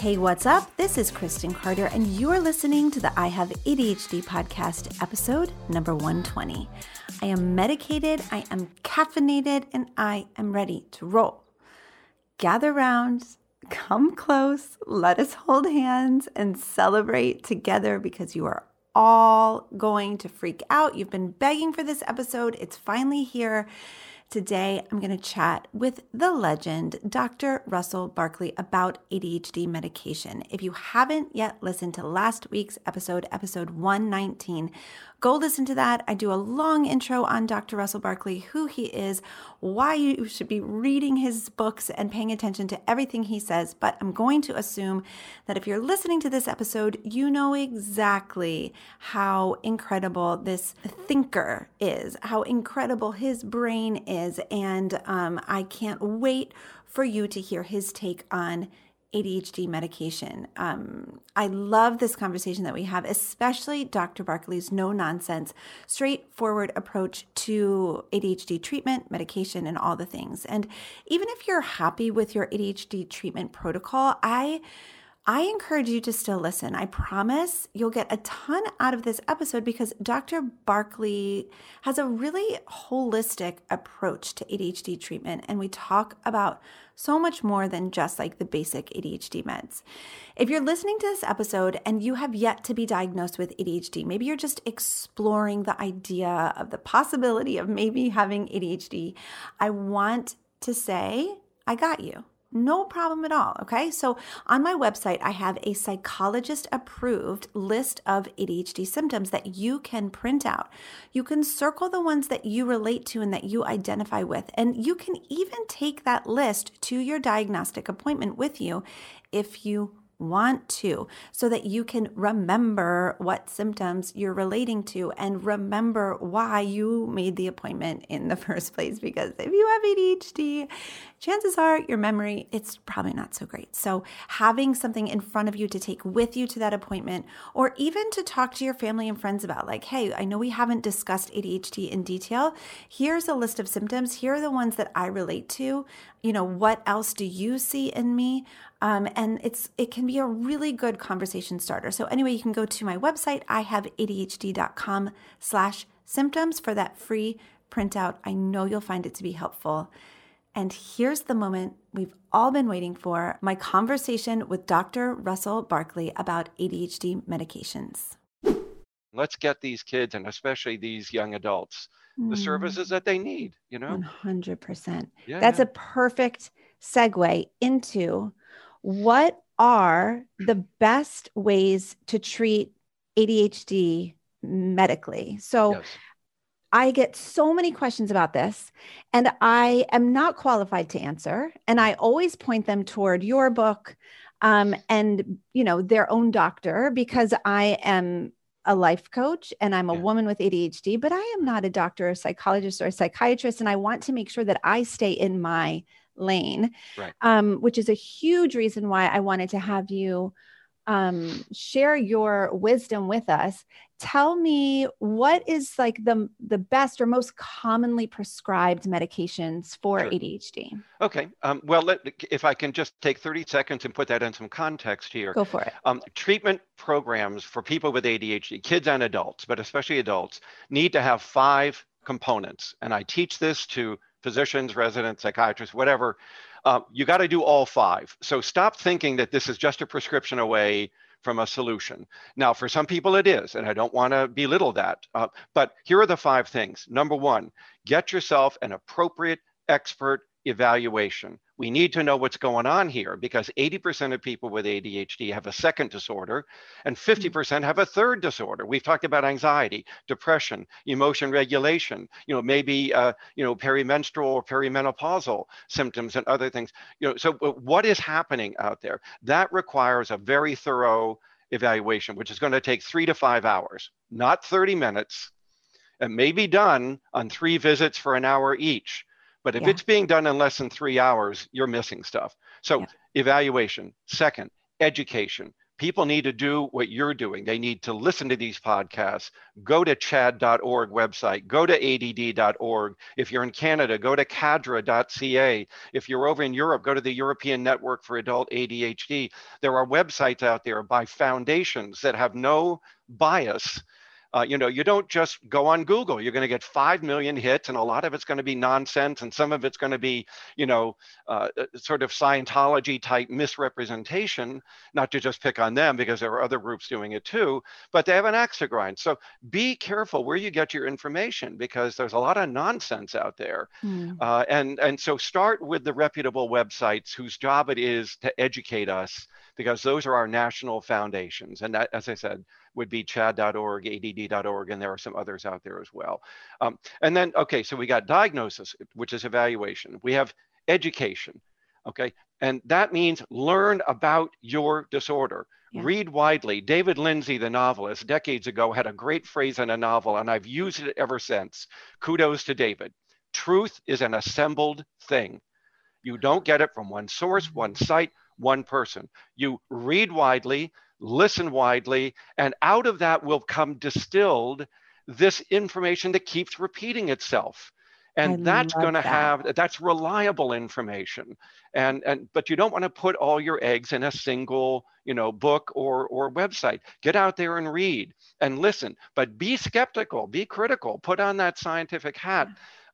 Hey, what's up? This is Kristen Carter, and you're listening to the I Have ADHD podcast, episode number 120. I am medicated, I am caffeinated, and I am ready to roll. Gather round, come close, let us hold hands and celebrate together because you are all going to freak out. You've been begging for this episode, it's finally here. Today, I'm going to chat with the legend, Dr. Russell Barkley, about ADHD medication. If you haven't yet listened to last week's episode, episode 119, Go listen to that. I do a long intro on Dr. Russell Barkley, who he is, why you should be reading his books and paying attention to everything he says. But I'm going to assume that if you're listening to this episode, you know exactly how incredible this thinker is, how incredible his brain is. And um, I can't wait for you to hear his take on ADHD medication. Um, I love this conversation that we have, especially Dr. Barkley's no nonsense, straightforward approach to ADHD treatment, medication, and all the things. And even if you're happy with your ADHD treatment protocol, I I encourage you to still listen. I promise you'll get a ton out of this episode because Dr. Barkley has a really holistic approach to ADHD treatment, and we talk about so much more than just like the basic ADHD meds. If you're listening to this episode and you have yet to be diagnosed with ADHD, maybe you're just exploring the idea of the possibility of maybe having ADHD, I want to say, I got you. No problem at all. Okay. So on my website, I have a psychologist approved list of ADHD symptoms that you can print out. You can circle the ones that you relate to and that you identify with. And you can even take that list to your diagnostic appointment with you if you want to so that you can remember what symptoms you're relating to and remember why you made the appointment in the first place. Because if you have ADHD chances are your memory it's probably not so great. So having something in front of you to take with you to that appointment or even to talk to your family and friends about like hey I know we haven't discussed ADHD in detail. Here's a list of symptoms. Here are the ones that I relate to. You know what else do you see in me um, and it's it can be a really good conversation starter. So anyway, you can go to my website, I have ADHD.com slash symptoms for that free printout. I know you'll find it to be helpful. And here's the moment we've all been waiting for my conversation with Dr. Russell Barkley about ADHD medications. Let's get these kids and especially these young adults the mm. services that they need, you know? 100%. Yeah, That's yeah. a perfect segue into what are the best ways to treat ADHD medically? So yes. I get so many questions about this, and I am not qualified to answer. And I always point them toward your book um, and you know their own doctor because I am a life coach and I'm a yeah. woman with ADHD, but I am not a doctor, a psychologist, or a psychiatrist. And I want to make sure that I stay in my lane, right. um, which is a huge reason why I wanted to have you um, share your wisdom with us. Tell me what is like the the best or most commonly prescribed medications for sure. ADHD. Okay. Um, well, let, if I can just take 30 seconds and put that in some context here. Go for it. Um, treatment programs for people with ADHD, kids and adults, but especially adults, need to have five components. And I teach this to physicians, residents, psychiatrists, whatever. Uh, you got to do all five. So stop thinking that this is just a prescription away from a solution. Now, for some people it is, and I don't want to belittle that. Uh, but here are the five things. Number one, get yourself an appropriate expert evaluation. We need to know what's going on here because 80% of people with ADHD have a second disorder and 50% mm. have a third disorder. We've talked about anxiety, depression, emotion regulation, you know, maybe, uh, you know, perimenstrual or perimenopausal symptoms and other things. You know, so what is happening out there? That requires a very thorough evaluation, which is going to take three to five hours, not 30 minutes. It may be done on three visits for an hour each but if yeah. it's being done in less than three hours, you're missing stuff. So, yeah. evaluation. Second, education. People need to do what you're doing. They need to listen to these podcasts. Go to chadd.org website. Go to add.org. If you're in Canada, go to caddra.ca. If you're over in Europe, go to the European Network for Adult ADHD. There are websites out there by foundations that have no bias uh, you know, you don't just go on Google. You're going to get five million hits, and a lot of it's going to be nonsense, and some of it's going to be, you know, uh, uh, sort of Scientology type misrepresentation. Not to just pick on them because there are other groups doing it too, but they have an axe to grind. So be careful where you get your information because there's a lot of nonsense out there, mm. uh, and and so start with the reputable websites whose job it is to educate us because those are our national foundations. And that, as I said, would be chadd.org, add.org, and there are some others out there as well. Um, and then, okay, so we got diagnosis, which is evaluation. We have education, okay? And that means learn about your disorder. Yeah. Read widely. David Lindsay, the novelist, decades ago had a great phrase in a novel, and I've used it ever since. Kudos to David. Truth is an assembled thing. You don't get it from one source, one site, one person. You read widely, listen widely, and out of that will come distilled this information that keeps repeating itself and I that's going to that. have that's reliable information and and but you don't want to put all your eggs in a single you know book or or website get out there and read and listen but be skeptical be critical put on that scientific hat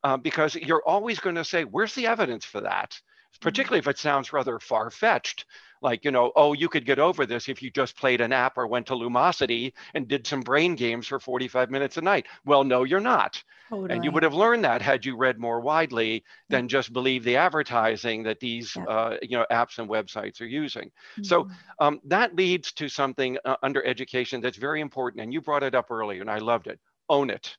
uh, because you're always going to say where's the evidence for that. Particularly if it sounds rather far-fetched like you know oh you could get over this if you just played an app or went to lumosity and did some brain games for 45 minutes a night well no you're not totally. and you would have learned that had you read more widely than just believe the advertising that these yeah. uh, you know apps and websites are using mm-hmm. so um, that leads to something uh, under education that's very important and you brought it up earlier and i loved it own it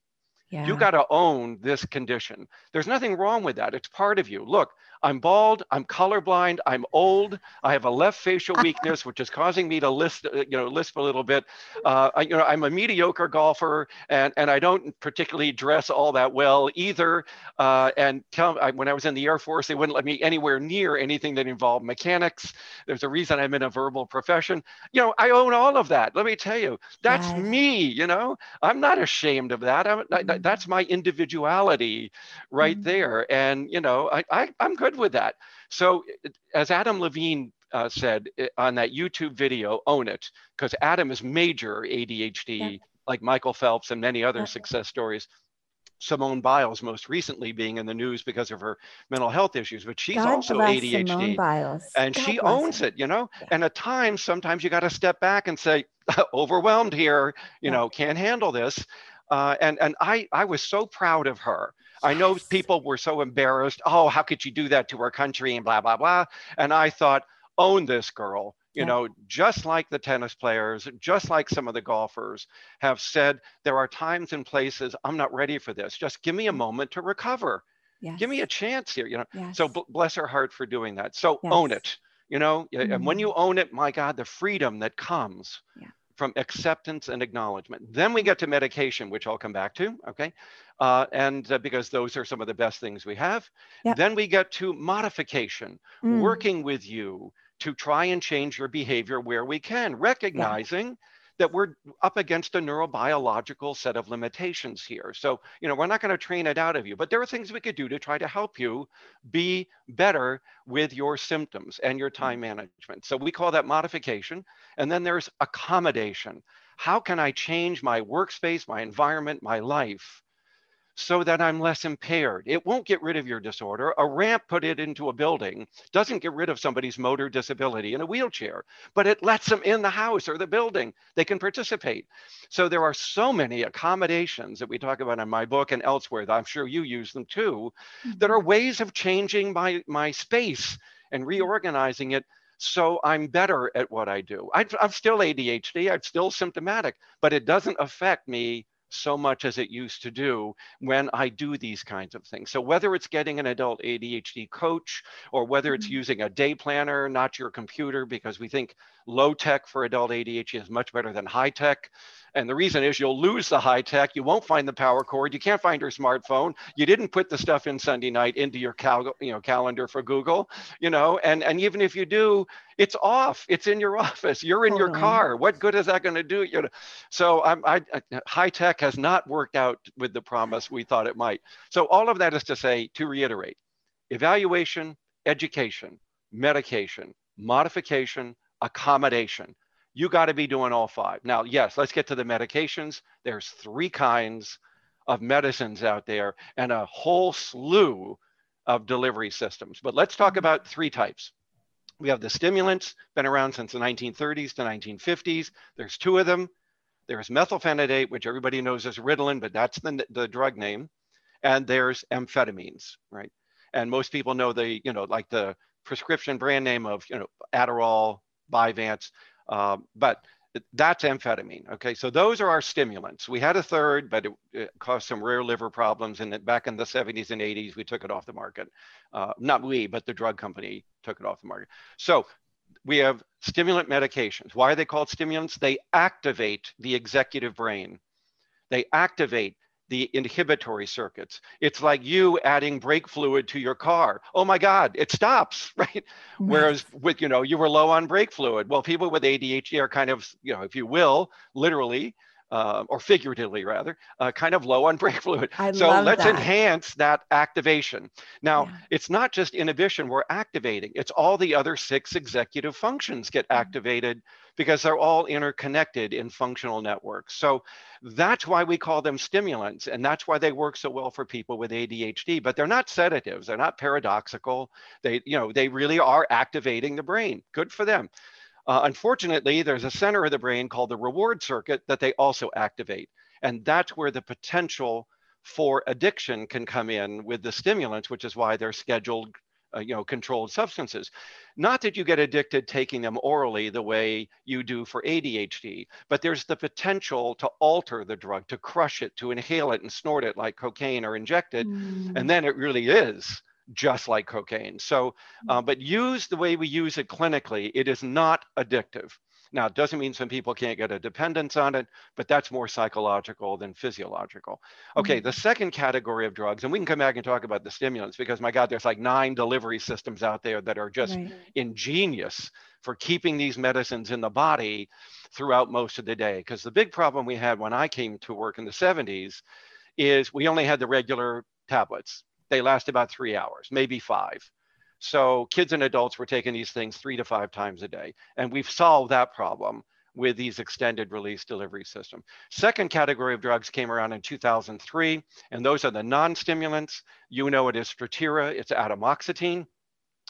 yeah. You got to own this condition. There's nothing wrong with that. It's part of you. Look, I'm bald, I'm colorblind, I'm old, I have a left facial weakness, which is causing me to lisp, uh, you know, lisp a little bit. Uh, I, you know, I'm a mediocre golfer, and and I don't particularly dress all that well either. Uh, and tell, I, when I was in the Air Force, they wouldn't let me anywhere near anything that involved mechanics. There's a reason I'm in a verbal profession. You know, I own all of that. Let me tell you, that's yes. me. You know, I'm not ashamed of that. I'm, I, mm-hmm. that's my individuality right mm-hmm. there. And you know, I, I I'm good with that. So, as Adam Levine uh, said on that YouTube video, own it, because Adam is major ADHD, yeah. like Michael Phelps and many other yeah. success stories. Simone Biles, most recently being in the news because of her mental health issues, but she's God also ADHD. Simone Biles. And God she owns it, you know? Yeah. And at times, sometimes you got to step back and say, overwhelmed here, you know, can't handle this. Uh, and and I, I was so proud of her I know people were so embarrassed. Oh, how could you do that to our country and blah, blah, blah. And I thought, own this girl. You yeah. know, just like the tennis players, just like some of the golfers have said, there are times and places I'm not ready for this. Just give me a moment to recover. Yes. Give me a chance here. You know, yes. so b- bless her heart for doing that. So yes. own it. You know, mm-hmm. and when mm-hmm. you own it, my God, the freedom that comes. Yeah from acceptance and acknowledgement. Then we get to medication, which I'll come back to, okay? Uh, and uh, because those are some of the best things we have. Yep. Then we get to modification, mm. working with you to try and change your behavior where we can, recognizing that we're up against a neurobiological set of limitations here. So, you know, we're not going to train it out of you, but there are things we could do to try to help you be better with your symptoms and your time management. So we call that modification. And then there's accommodation. How can I change my workspace, my environment, my life so that I'm less impaired. It won't get rid of your disorder. A ramp put it into a building doesn't get rid of somebody's motor disability in a wheelchair, but it lets them in the house or the building. They can participate. So there are so many accommodations that we talk about in my book and elsewhere that I'm sure you use them too, mm-hmm. that are ways of changing my, my space and reorganizing it so I'm better at what I do. I, am still ADHD, I'm still symptomatic, but it doesn't affect me so much as it used to do when I do these kinds of things. So whether it's getting an adult ADHD coach or whether it's mm-hmm. using a day planner, not your computer, because we think low tech for adult ADHD is much better than high tech. And the reason is you'll lose the high tech. You won't find the power cord. You can't find your smartphone. You didn't put the stuff in Sunday night into your cal- you know, calendar for Google, you know, and, and even if you do, it's off. It's in your office. You're in your car. What good is that going to do? You know, so I'm, I, uh, high tech has not worked out with the promise we thought it might. So all of that is to say, to reiterate, evaluation, education, medication, modification, accommodation you got to be doing all five. Now, yes, let's get to the medications. There's three kinds of medicines out there and a whole slew of delivery systems. But let's talk about three types. We have the stimulants, been around since the 1930s to 1950s. There's two of them. There's methylphenidate, which everybody knows as Ritalin, but that's the, the drug name. And there's amphetamines, right? And most people know the, you know, like the prescription brand name of, you know, Adderall, Vyvanse. Um, but that's amphetamine. Okay, so those are our stimulants. We had a third, but it, it caused some rare liver problems. And back in the 70s and 80s, we took it off the market. Uh, not we, but the drug company took it off the market. So we have stimulant medications. Why are they called stimulants? They activate the executive brain. They activate the inhibitory circuits. It's like you adding brake fluid to your car. Oh my God, it stops, right? Whereas with, you know, you were low on brake fluid. Well, people with ADHD are kind of, you know, if you will, literally uh, or figuratively rather, uh, kind of low on brake fluid. I so let's that. enhance that activation. Now, yeah. it's not just inhibition we're activating, it's all the other six executive functions get mm-hmm. activated because they're all interconnected in functional networks. So that's why we call them stimulants, and that's why they work so well for people with ADHD. But they're not sedatives, they're not paradoxical. They, you know, they really are activating the brain. Good for them. Uh, unfortunately, there's a center of the brain called the reward circuit that they also activate. And that's where the potential for addiction can come in with the stimulants, which is why they're scheduled, uh, you know, controlled substances. Not that you get addicted taking them orally the way you do for ADHD, but there's the potential to alter the drug, to crush it, to inhale it and snort it like cocaine or inject it. Mm. And then it really is just like cocaine. So, uh, but used the way we use it clinically, it is not addictive. Now, it doesn't mean some people can't get a dependence on it, but that's more psychological than physiological. Okay, mm-hmm. the second category of drugs, and we can come back and talk about the stimulants because my God, there's like nine delivery systems out there that are just right. ingenious for keeping these medicines in the body throughout most of the day. Because the big problem we had when I came to work in the 70s is we only had the regular tablets they last about three hours, maybe five. So kids and adults were taking these things three to five times a day. And we've solved that problem with these extended release delivery system. Second category of drugs came around in 2003, and those are the non-stimulants. You know it is Strattera, it's atomoxetine.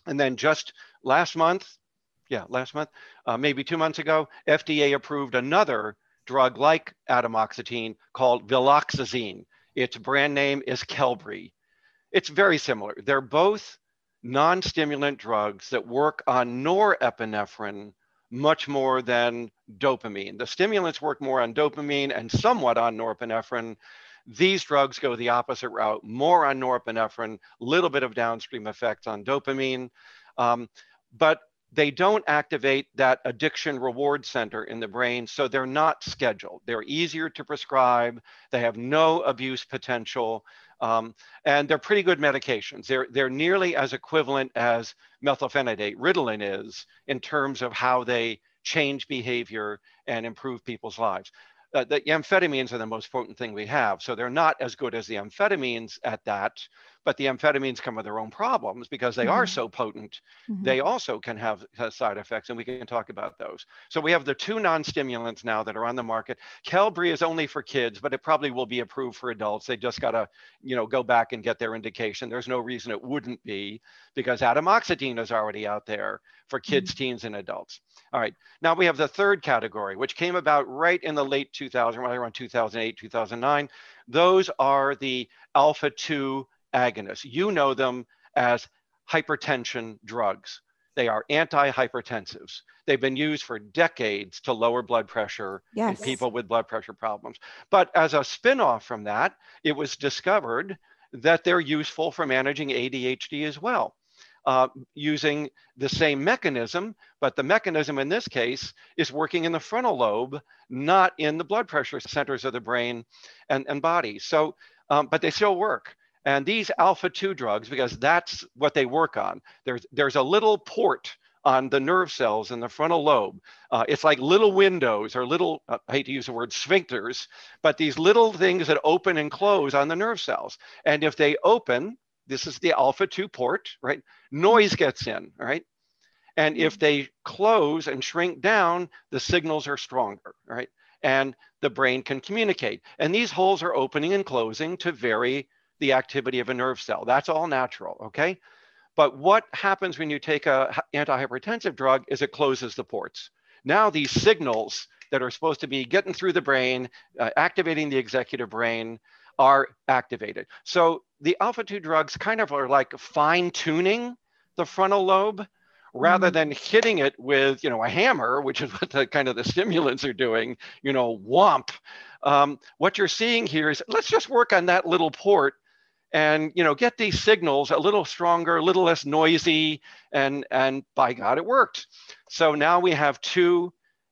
And then just last month, yeah, last month, uh, maybe two months ago, FDA approved another drug like atomoxetine called viloxazine. Its brand name is Qelbree. It's very similar. They're both non stimulant drugs that work on norepinephrine much more than dopamine. The stimulants work more on dopamine and somewhat on norepinephrine. These drugs go the opposite route, more on norepinephrine, little bit of downstream effects on dopamine. Um, but they don't activate that addiction reward center in the brain, so they're not scheduled. They're easier to prescribe. They have no abuse potential. Um, and they're pretty good medications. They're, they're nearly as equivalent as methylphenidate, Ritalin is, in terms of how they change behavior and improve people's lives. Uh, the amphetamines are the most potent thing we have. So they're not as good as the amphetamines at that, but the amphetamines come with their own problems because they mm-hmm. are so potent. Mm-hmm. They also can have, have, side effects, and we can talk about those. So we have the two non-stimulants now that are on the market. Qelbree is only for kids, but it probably will be approved for adults. They just gotta, you know, go back and get their indication. There's no reason it wouldn't be because atomoxetine is already out there for kids, mm-hmm. teens, and adults. All right. Now we have the third category, which came about right in the late 2000, right around 2008, 2009. Those are the alpha 2 agonists. You know them as hypertension drugs. They are antihypertensives. They've been used for decades to lower blood pressure yes. in people with blood pressure problems. But as a spin-off from that, it was discovered that they're useful for managing ADHD as well. Uh, using the same mechanism, but the mechanism in this case is working in the frontal lobe, not in the blood pressure centers of the brain and, and body. So, um, but they still work. And these alpha 2 drugs, because that's what they work on, there's, there's a little port on the nerve cells in the frontal lobe. Uh, it's like little windows or little, uh, I hate to use the word sphincters, but these little things that open and close on the nerve cells. And if they open, this is the alpha 2 port, right? Noise gets in, right? And if they close and shrink down, the signals are stronger, right? And the brain can communicate. And these holes are opening and closing to vary the activity of a nerve cell. That's all natural, okay? But what happens when you take a antihypertensive drug is it closes the ports. Now these signals that are supposed to be getting through the brain, uh, activating the executive brain, are activated. So the alpha 2 drugs kind of are like fine tuning the frontal lobe rather mm-hmm. than hitting it with you know a hammer which is what the kind of the stimulants are doing you know womp um, what you're seeing here is let's just work on that little port and you know get these signals a little stronger a little less noisy and and by god it worked so now we have two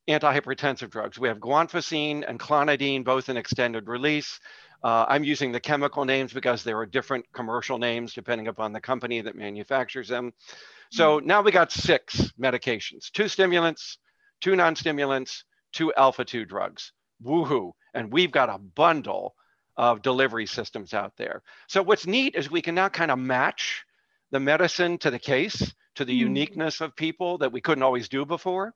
antihypertensive drugs we have guanfacine and clonidine both in extended release uh, I'm using the chemical names because there are different commercial names depending upon the company that manufactures them. So mm-hmm. now we got six medications, two stimulants, two non-stimulants, two alpha-2 drugs. Woohoo. And we've got a bundle of delivery systems out there. So what's neat is we can now kind of match the medicine to the case to the mm. uniqueness of people that we couldn't always do before.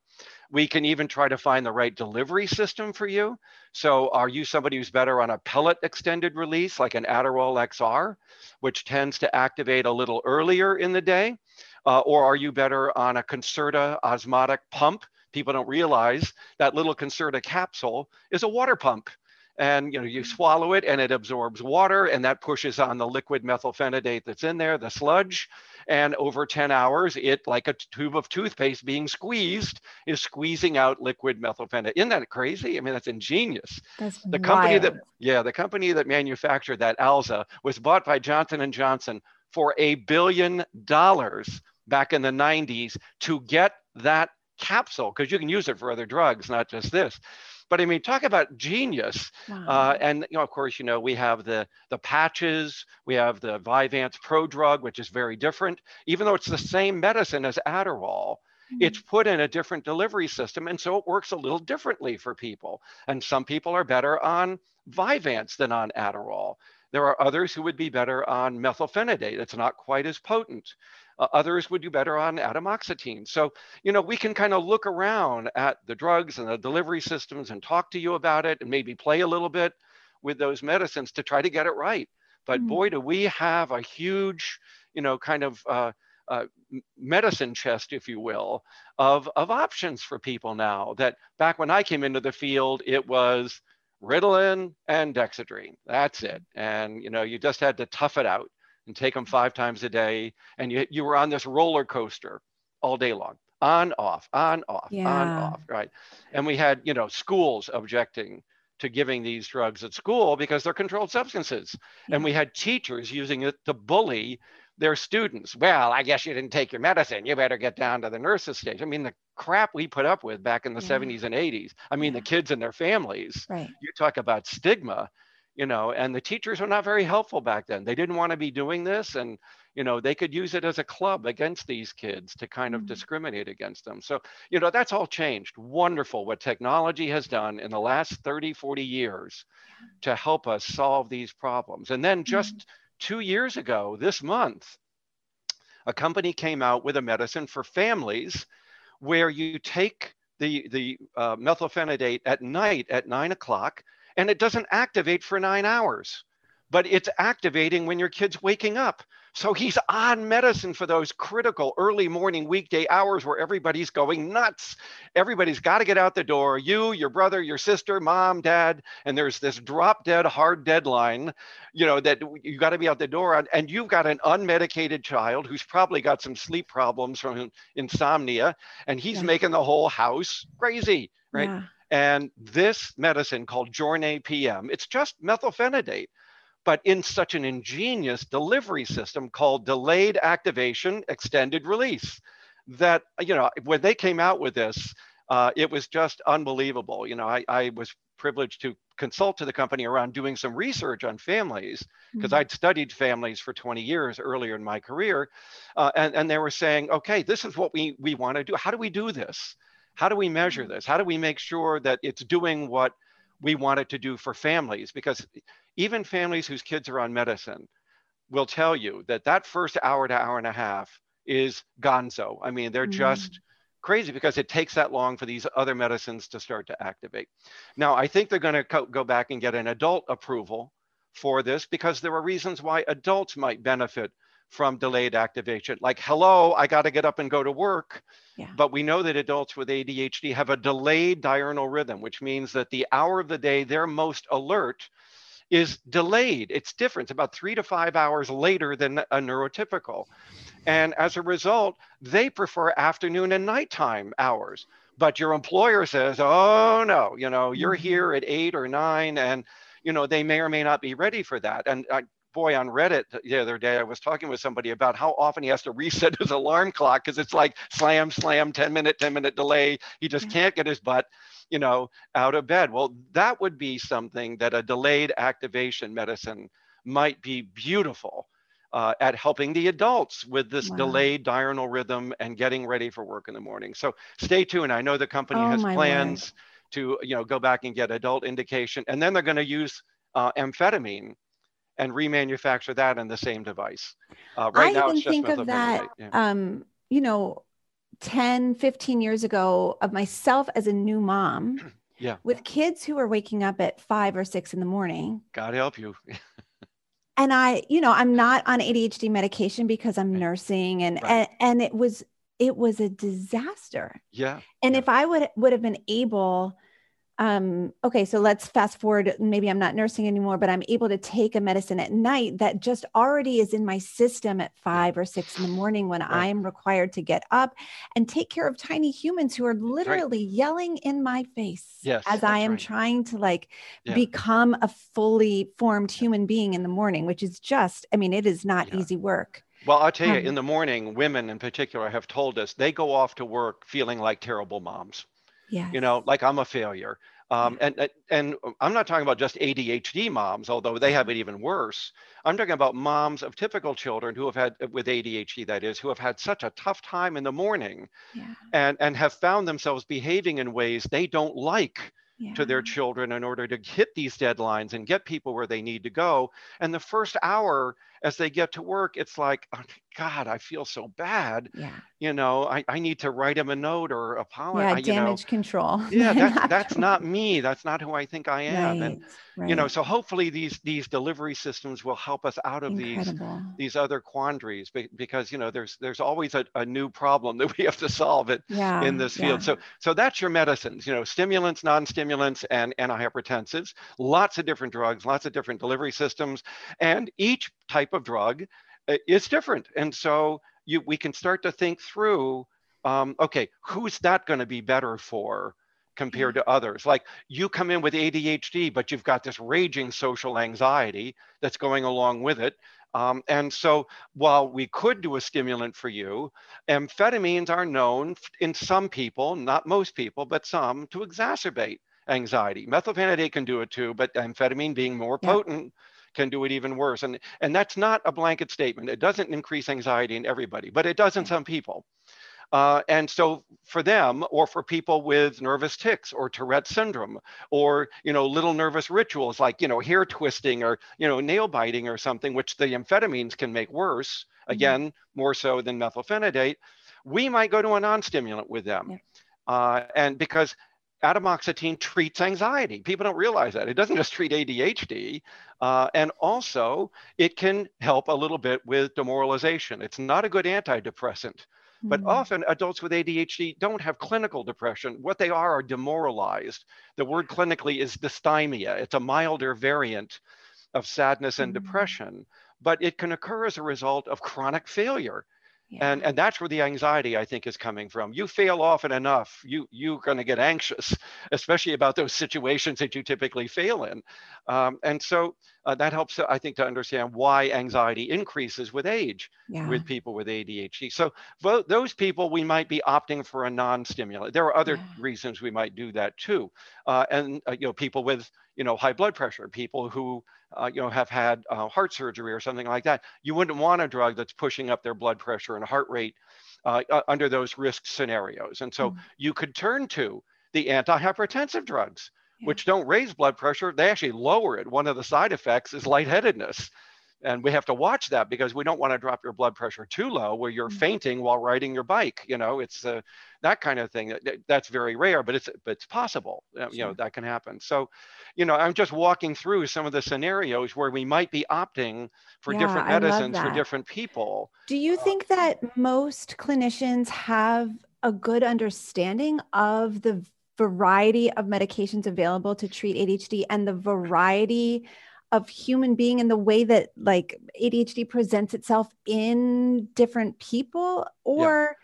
We can even try to find the right delivery system for you. So, are you somebody who's better on a pellet extended release, like an Adderall XR, which tends to activate a little earlier in the day? Uh, or are you better on a Concerta osmotic pump? People don't realize that little Concerta capsule is a water pump and you know you swallow it and it absorbs water and that pushes on the liquid methylphenidate that's in there the sludge. And over 10 hours it like a tube of toothpaste being squeezed is squeezing out liquid methylphenidate. Isn't that crazy? I mean that's ingenious. That's the company wild. that yeah the company that manufactured that alza was bought by johnson and johnson for a billion dollars back in the 90s to get that capsule because you can use it for other drugs not just this but I mean, talk about genius. Wow. Uh, and you know, of course, you know, we have the the patches, we have the Vyvanse prodrug, which is very different. Even though it's the same medicine as Adderall, mm-hmm. it's put in a different delivery system, and so it works a little differently for people. And some people are better on Vyvanse than on Adderall. There are others who would be better on methylphenidate. It's not quite as potent. Uh, others would do better on atomoxetine. So, you know, we can kind of look around at the drugs and the delivery systems and talk to you about it and maybe play a little bit with those medicines to try to get it right. But mm-hmm. boy, do we have a huge, you know, kind of uh, uh, medicine chest, if you will, of, of options for people now that back when I came into the field, it was Ritalin and Dexedrine. That's it. And, you know, you just had to tough it out and take them five times a day. And you, you were on this roller coaster all day long, on, off, on, off, yeah. on, off, right? And we had, you know, schools objecting to giving these drugs at school because they're controlled substances. Yeah. And we had teachers using it to bully their students. Well, I guess you didn't take your medicine. You better get down to the nurses stage. I mean, the crap we put up with back in the yeah. 70s and 80s. I mean, yeah. the kids and their families. Right. You talk about stigma you know and the teachers were not very helpful back then they didn't want to be doing this and you know they could use it as a club against these kids to kind of mm-hmm. discriminate against them so you know that's all changed wonderful what technology has done in the last 30 40 years to help us solve these problems and then just mm-hmm. two years ago, this month, a company came out with a medicine for families where you take the, the uh, methylphenidate at night at nine o'clock and it doesn't activate for nine hours, but it's activating when your kid's waking up. So he's on medicine for those critical early morning weekday hours where everybody's going nuts. Everybody's got to get out the door. You, your brother, your sister, mom, dad, and there's this drop dead hard deadline, you know, that you got to be out the door on. And you've got an unmedicated child who's probably got some sleep problems from insomnia, and he's yeah. making the whole house crazy, right? Yeah. And this medicine called Jornay PM, it's just methylphenidate but in such an ingenious delivery system called delayed activation extended release that you know when they came out with this uh, it was just unbelievable. You know I, I, was privileged to consult to the company around doing some research on families because mm-hmm. i'd studied families for 20 years earlier in my career uh, and, and they were saying okay this is what we, we want to do. How do we do this how do we measure mm-hmm. this how do we make sure that it's doing what we want it to do for families because even families whose kids are on medicine will tell you that that first hour to hour and a half is gonzo. I mean, they're mm. just crazy because it takes that long for these other medicines to start to activate. Now, I think they're going to co- go back and get an adult approval for this because there are reasons why adults might benefit from delayed activation. Like, hello, I got to get up and go to work. Yeah. But we know that adults with ADHD have a delayed diurnal rhythm, which means that the hour of the day they're most alert is delayed. It's different. It's about three to five hours later than a neurotypical. And as a result, they prefer afternoon and nighttime hours. But your employer says, oh no, you know, you're mm-hmm. here at eight or nine, and you know, they may or may not be ready for that. And I, boy, on Reddit the other day, I was talking with somebody about how often he has to reset his alarm clock because it's like slam, slam, 10 minute, 10 minute delay. He just can't get his butt, you know, out of bed. Well, that would be something that a delayed activation medicine might be beautiful. Uh, at helping the adults with this wow. delayed diurnal rhythm and getting ready for work in the morning. So stay tuned. I know the company oh, has plans Lord. to you know go back and get adult indication, and then they're going to use uh, amphetamine and remanufacture that in the same device. Uh, right I now, even think of that, yeah. um, you know, 10, 15 years ago of myself as a new mom yeah. with kids who are waking up at five or six in the morning. God help you. and I, you know, I'm not on ADHD medication because I'm nursing and, right. and, and it was, it was a disaster. Yeah. And yeah. if I would, would have been able um, okay, so let's fast forward. Maybe I'm not nursing anymore, but I'm able to take a medicine at night that just already is in my system at five or six in the morning when right. I am required to get up and take care of tiny humans who are literally right. yelling in my face yes, as I am right. trying to like yeah. become a fully formed human being in the morning, which is just, I mean, it is not yeah. easy work. Well, I'll tell you, um, in the morning, women in particular have told us they go off to work feeling like terrible moms. Yeah. You know, like I'm a failure. Um, and and I'm not talking about just ADHD moms, although they have it even worse. I'm talking about moms of typical children who have had with ADHD, that is, who have had such a tough time in the morning, yeah. and and have found themselves behaving in ways they don't like yeah. to their children in order to hit these deadlines and get people where they need to go. And the first hour as they get to work, it's like, oh, God, I feel so bad. Yeah. You know, I, I need to write him a note or apologize. Yeah, damage you know. control. Yeah, that, that's not me. That's not who I think I am. Right, and right. you know, so hopefully these these delivery systems will help us out of Incredible. these these other quandaries because you know there's there's always a, a new problem that we have to solve it yeah, in this field. Yeah. So so that's your medicines, you know, stimulants, non-stimulants, and antihypertensives. Lots of different drugs, lots of different delivery systems, and each type of drug is different. And so you, we can start to think through, um, okay, who's that going to be better for compared to others? Like you come in with ADHD, but you've got this raging social anxiety that's going along with it. Um, and so while we could do a stimulant for you, amphetamines are known in some people, not most people, but some, to exacerbate anxiety. Methylphenidate can do it too, but amphetamine being more yeah. potent can do it even worse. And, and that's not a blanket statement. It doesn't increase anxiety in everybody, but it does in some people. Uh, and so for them or for people with nervous tics or Tourette syndrome or, you know, little nervous rituals like, you know, hair twisting or, you know, nail biting or something, which the amphetamines can make worse, mm-hmm. again, more so than methylphenidate, we might go to a non-stimulant with them. Yeah. Uh, and because atomoxetine treats anxiety. People don't realize that. It doesn't just treat ADHD. Uh, and also, it can help a little bit with demoralization. It's not a good antidepressant. But mm-hmm. often adults with ADHD don't have clinical depression. What they are are demoralized. The word clinically is dysthymia. It's a milder variant of sadness and mm-hmm. depression, but it can occur as a result of chronic failure. Yeah. And, and that's where the anxiety I think is coming from. You fail often enough, you you're going to get anxious, especially about those situations that you typically fail in. Um, and so uh, that helps, I think, to understand why anxiety increases with age yeah. with people with ADHD. So those people, we might be opting for a non-stimulant. There are other yeah. reasons we might do that too. Uh, and uh, you know, people with you know high blood pressure, people who uh, you know have had uh, heart surgery or something like that. You wouldn't want a drug that's pushing up their blood pressure and heart rate uh, under those risk scenarios. And so mm. you could turn to the antihypertensive drugs which don't raise blood pressure. They actually lower it. One of the side effects is lightheadedness. And we have to watch that because we don't want to drop your blood pressure too low where you're mm-hmm. fainting while riding your bike. You know, it's uh, that kind of thing. That's very rare, but it's but it's possible. Sure. You know, that can happen. So, you know, I'm just walking through some of the scenarios where we might be opting for yeah, different medicines for different people. Do you think that most clinicians have a good understanding of the variety of medications available to treat ADHD and the variety of human being and the way that like ADHD presents itself in different people or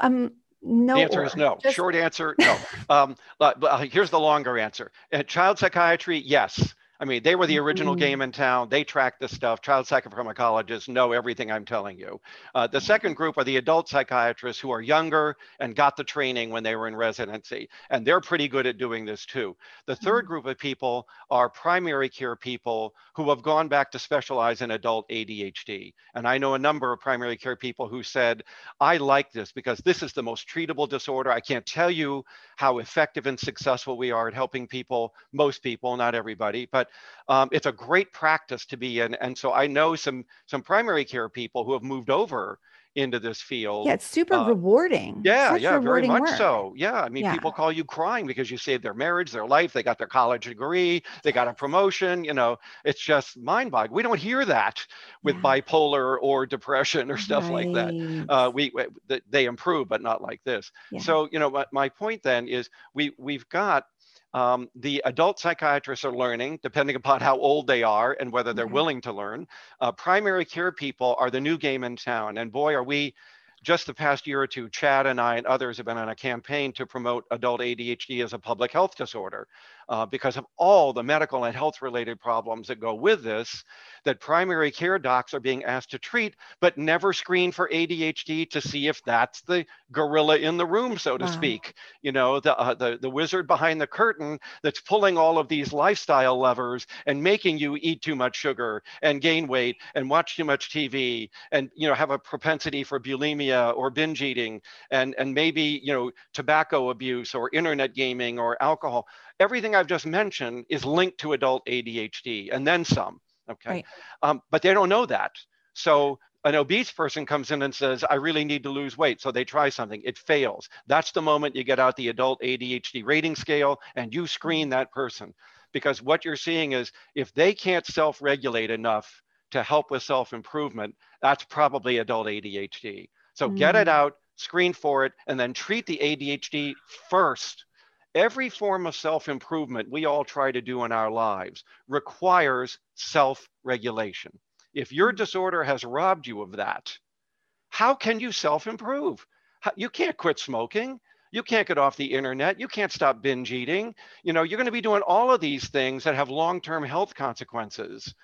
yeah. um no the answer or. is no Just... short answer no um, but, but here's the longer answer uh, child psychiatry yes I mean, they were the original mm-hmm. game in town. They track this stuff. Child psychopharmacologists know everything I'm telling you. Uh, the second group are the adult psychiatrists who are younger and got the training when they were in residency. And they're pretty good at doing this too. The third mm-hmm. group of people are primary care people who have gone back to specialize in adult ADHD. And I know a number of primary care people who said, I like this because this is the most treatable disorder. I can't tell you how effective and successful we are at helping people, most people, not everybody, but um, it's a great practice to be in. And so I know some some primary care people who have moved over into this field. Yeah, it's super uh, rewarding. Yeah, Such yeah, very much work. so. Yeah, I mean, yeah. people call you crying because you saved their marriage, their life, they got their college degree, they got a promotion. You know, it's just mind-boggling. We don't hear that with yeah. bipolar or depression or stuff right. like that. Uh, we, we, they improve, but not like this. Yeah. So, you know, my, my point then is we we've got um, the adult psychiatrists are learning, depending upon how old they are and whether they're mm-hmm. willing to learn. Uh, primary care people are the new game in town. And boy, are we just the past year or two, CHADD and I and others have been on a campaign to promote adult ADHD as a public health disorder uh, because of all the medical and health related problems that go with this that primary care docs are being asked to treat, but never screen for ADHD to see if that's the gorilla in the room, so to wow. speak. You know, the, uh, the, the wizard behind the curtain that's pulling all of these lifestyle levers and making you eat too much sugar and gain weight and watch too much TV and, you know, have a propensity for bulimia or binge eating and, and maybe, you know, tobacco abuse or internet gaming or alcohol everything I've just mentioned is linked to adult ADHD and then some. Okay. Right. Um, but they don't know that. So an obese person comes in and says, I really need to lose weight. So they try something, it fails. That's the moment you get out the adult ADHD rating scale and you screen that person. Because what you're seeing is if they can't self regulate enough to help with self improvement, that's probably adult ADHD. So mm. get it mm. out, screen for it, and then treat the ADHD first Every form of self improvement we all try to do in our lives requires self regulation. If your mm. disorder has robbed you of that, how can you self improve? You can't quit smoking. You can't get off the internet. You can't stop binge eating. You know, you're going to be doing all of these things that have long term health consequences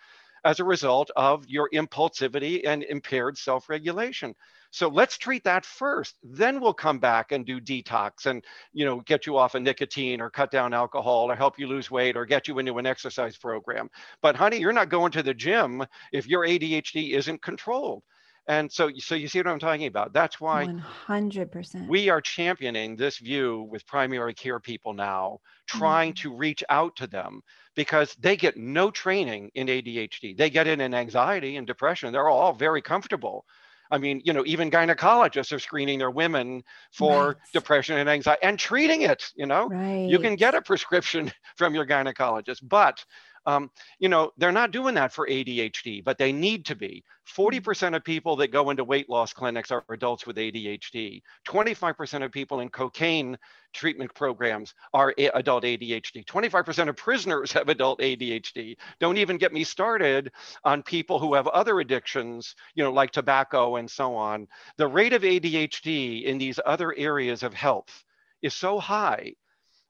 as a result of your impulsivity and impaired self regulation. So let's treat that first. Then we'll come back and do detox and, you know, get you off of nicotine or cut down alcohol or help you lose weight or get you into an exercise program. But honey, you're not going to the gym if your ADHD isn't controlled. And so, so you see what I'm talking about. That's why 100%. We are championing this view with primary care people now, trying mm-hmm. to reach out to them because they get no training in ADHD. They get it in anxiety and depression. They're all very comfortable. I mean, you know, even gynecologists are screening their women for right. depression and anxiety and treating it. You know, right. you can get a prescription from your gynecologist, but um, you know, they're not doing that for ADHD, but they need to be. 40% mm-hmm. of people that go into weight loss clinics are adults with ADHD. 25% of people in cocaine treatment programs are a- adult ADHD. 25% of prisoners have adult ADHD. Don't even get me started on people who have other addictions, you know, like tobacco and so on. The rate of ADHD in these other areas of health is so high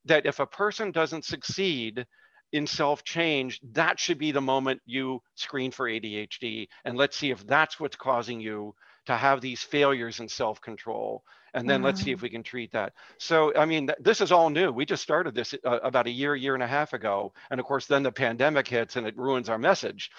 that if a person doesn't succeed in self change, that should be the moment you screen for ADHD. And let's see if that's what's causing you to have these failures in self control. And then wow. let's see if we can treat that. So, I mean, th- this is all new. We just started this uh, about a year, year and a half ago. And of course, then the pandemic hits and it ruins our message.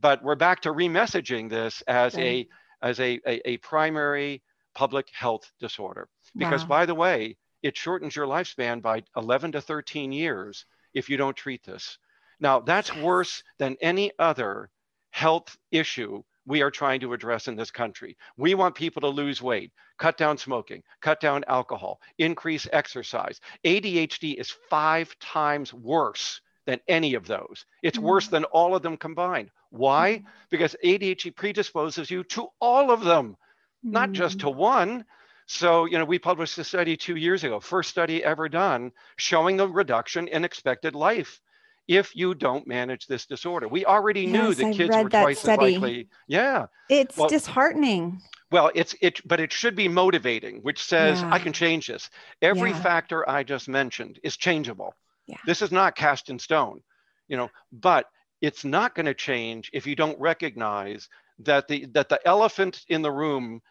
But we're back to remessaging this as a as a, a, a primary public health disorder. Because wow. by the way, it shortens your lifespan by 11 to 13 years if you don't treat this. Now, that's worse than any other health issue we are trying to address in this country. We want people to lose weight, cut down smoking, cut down alcohol, increase exercise. ADHD is five times worse than any of those. It's mm-hmm. worse than all of them combined. Why? Mm-hmm. Because ADHD predisposes you to all of them, not just to mm-hmm. one. So, you know, we published a study two years ago, first study ever done, showing the reduction in expected life if you don't manage this disorder. We already yes, knew that I kids were twice study. as likely. Yeah. It's well, disheartening. Well, it's it, but it should be motivating, which says yeah. I can change this. Every yeah. factor I just mentioned is changeable. Yeah. This is not cast in stone, you know, but it's not going to change if you don't recognize that the that the elephant in the room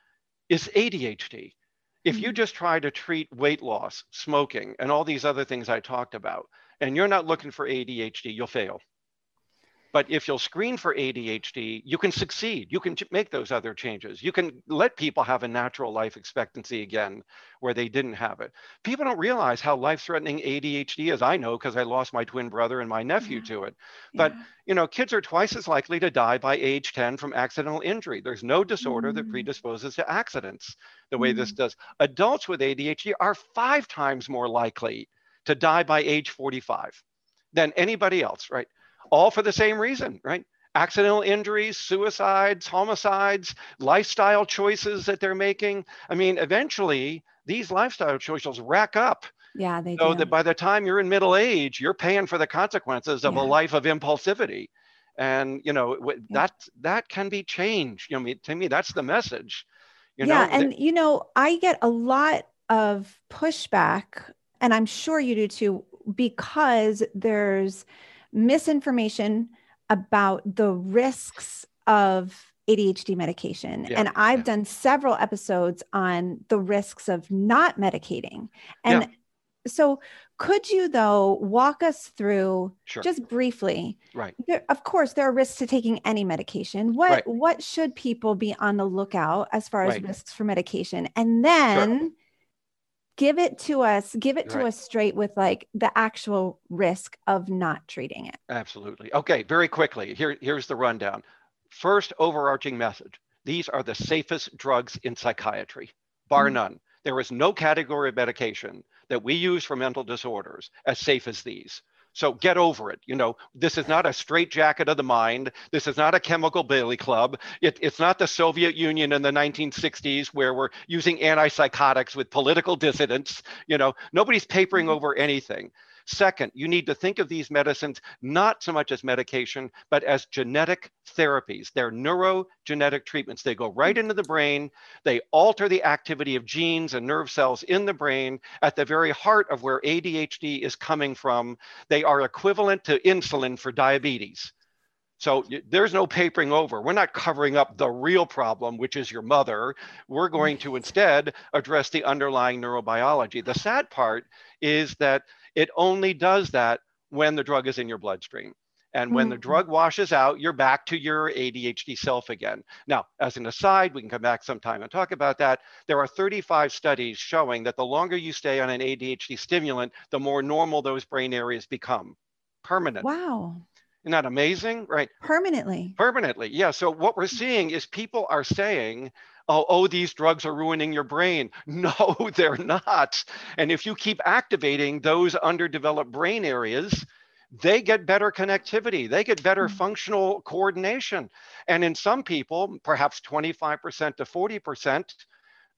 is ADHD. If you mm-hmm. just try to treat weight loss, smoking, and all these other things I talked about, and you're not looking for ADHD, you'll fail. But if you'll screen for ADHD, you can succeed. You can make those other changes. You can let people have a natural life expectancy again where they didn't have it. People don't realize how life threatening ADHD is. I know because I lost my twin brother and my nephew yeah. to it. But, yeah. you know, kids are twice as likely to die by age 10 from accidental injury. There's no disorder mm. that predisposes to accidents the way mm. this does. Adults with ADHD are five times more likely to die by age 45 than anybody else, right? All for the same reason, right? Accidental injuries, suicides, homicides, lifestyle choices that they're making. I mean, eventually these lifestyle choices rack up. Yeah, they do. so do. that by the time you're in middle age, you're paying for the consequences of yeah. a life of impulsivity. And you know yeah. that that can be changed. You know, to me, that's the message. You yeah, know, and that, you know, I get a lot of pushback, and I'm sure you do too, because there's misinformation about the risks of ADHD medication. Yeah, and I've yeah. done several episodes on the risks of not medicating. And yeah. so, could you, though, walk us through sure. just briefly? Right. There, of course, there are risks to taking any medication. What right. what should people be on the lookout as far as right. risks for medication? And then sure give it to us give it to us straight with like the actual risk of not treating it. Absolutely. Okay very quickly here here's the rundown. First overarching message these are the safest drugs in psychiatry bar mm-hmm. none. There is no category of medication that we use for mental disorders as safe as these so get over it. You know, this is not a straitjacket of the mind. This is not a chemical billy club. It, it's not the Soviet Union in the 1960s where we're using antipsychotics with political dissidents. You know, nobody's papering mm-hmm. over anything. Second, you need to think of these medicines not so much as medication, but as genetic therapies. They're neurogenetic treatments. They go right mm. into the brain, they alter the activity of genes and nerve cells in the brain at the very heart of where ADHD is coming from. They are equivalent to insulin for diabetes. So there's no papering over. We're not covering up the real problem, which is your mother. We're mm. going to instead address the underlying neurobiology. The sad part is that it only does that when the drug is in your bloodstream. And when mm-hmm. the drug washes out, you're back to your ADHD self again. Now, as an aside, we can come back sometime and talk about that. There are 35 studies showing that the longer you stay on an ADHD stimulant, the more normal those brain areas become permanent. Wow. Isn't that amazing? Right. Permanently. Permanently. Yeah. So what we're seeing is people are saying, oh, oh, these drugs are ruining your brain. No, they're not. And if you keep activating those underdeveloped brain areas, they get better connectivity, they get better mm-hmm. functional coordination. And in some people, perhaps 25% to 40%,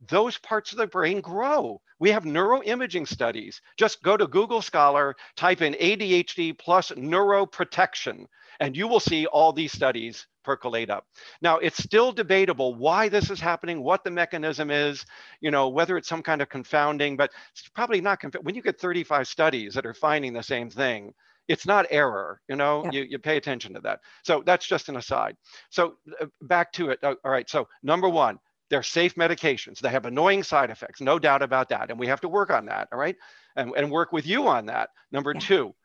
those parts of the brain grow. We have neuroimaging studies. Just go to Google Scholar, type in ADHD plus neuroprotection, and you will see all these studies percolate up. Now, it's still debatable why this is happening, what the mechanism is, you know, whether it's some kind of confounding, but it's probably not. Conf- when you get 35 studies that are finding the same thing, it's not error, you know, yeah. you, you pay attention to that. So that's just an aside. So uh, back to it. Uh, all right. So, number one, they're safe medications. They have annoying side effects, no doubt about that. And we have to work on that, all right? And, and work with you on that. Number yeah. two,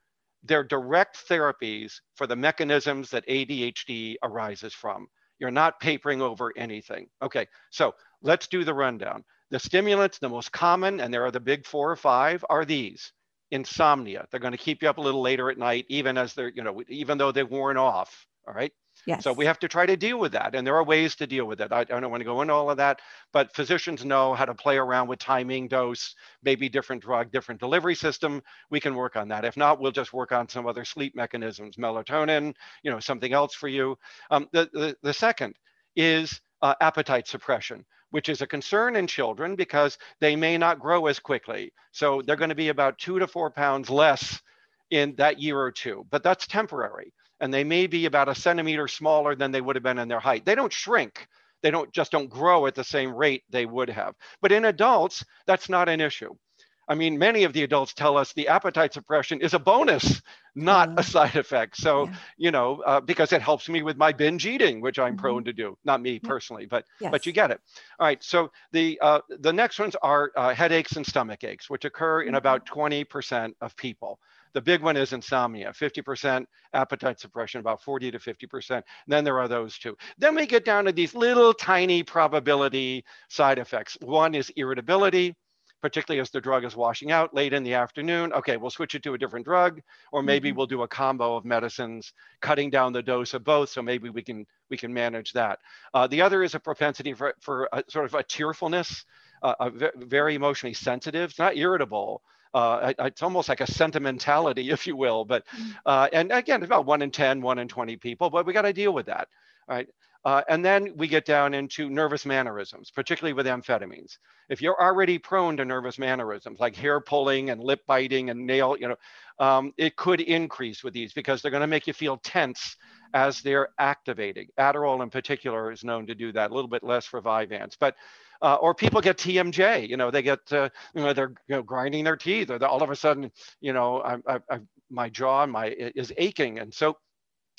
they're direct therapies for the mechanisms that ADHD arises from. You're not papering over anything. Okay, so let's do the rundown. The stimulants, the most common, and there are the big four or five, are these insomnia. They're going to keep you up a little later at night, even as they're, you know, even though they've worn off. All right. Yes. So we have to try to deal with that. And there are ways to deal with it. I, I, don't want to go into all of that, but physicians know how to play around with timing, dose, maybe different drug, different delivery system. We can work on that. If not, we'll just work on some other sleep mechanisms, melatonin, you know, something else for you. Um, the, the, the second is uh, appetite suppression which is a concern in children because they may not grow as quickly. So they're going to be about two to four pounds less in that year or two, but that's temporary. And they may be about a centimeter smaller than they would have been in their height. They don't shrink. They don't just don't grow at the same rate they would have. But in adults, that's not an issue. I mean, many of the adults tell us the appetite suppression is a bonus, not a side effect. So, yeah. you know, uh, because it helps me with my binge eating, which I'm mm-hmm. prone to do. Not me personally, but yes. but you get it. All right. So the uh, the next ones are uh, headaches and stomach aches, which occur in mm-hmm. about 20% of people. The big one is insomnia, 50% appetite suppression, about 40 to 50%. then there are those two. Then we get down to these little tiny probability side effects. One is irritability particularly as the drug is washing out late in the afternoon. Okay, we'll switch it to a different drug, or maybe mm-hmm. we'll do a combo of medicines, cutting down the dose of both. So maybe we can we can manage that. Uh, the other is a propensity for, for a, sort of a tearfulness, uh, a very emotionally sensitive, it's not irritable. Uh, it's almost like a sentimentality, if you will. But mm. uh, and again, about one in 10, one in 20 people, but we got to deal with that. Right. Uh, and then we get down into nervous mannerisms, particularly with amphetamines. If you're already prone to nervous mannerisms like hair pulling and lip biting and nail, you know, um, it could increase with these because they're going to make you feel tense as they're activating. Adderall in particular is known to do that, a little bit less for Vyvanse. But uh, or people get TMJ, you know, they get, uh, you know, they're you know, grinding their teeth, or all of a sudden, you know, I, I, I, my jaw my is aching, and so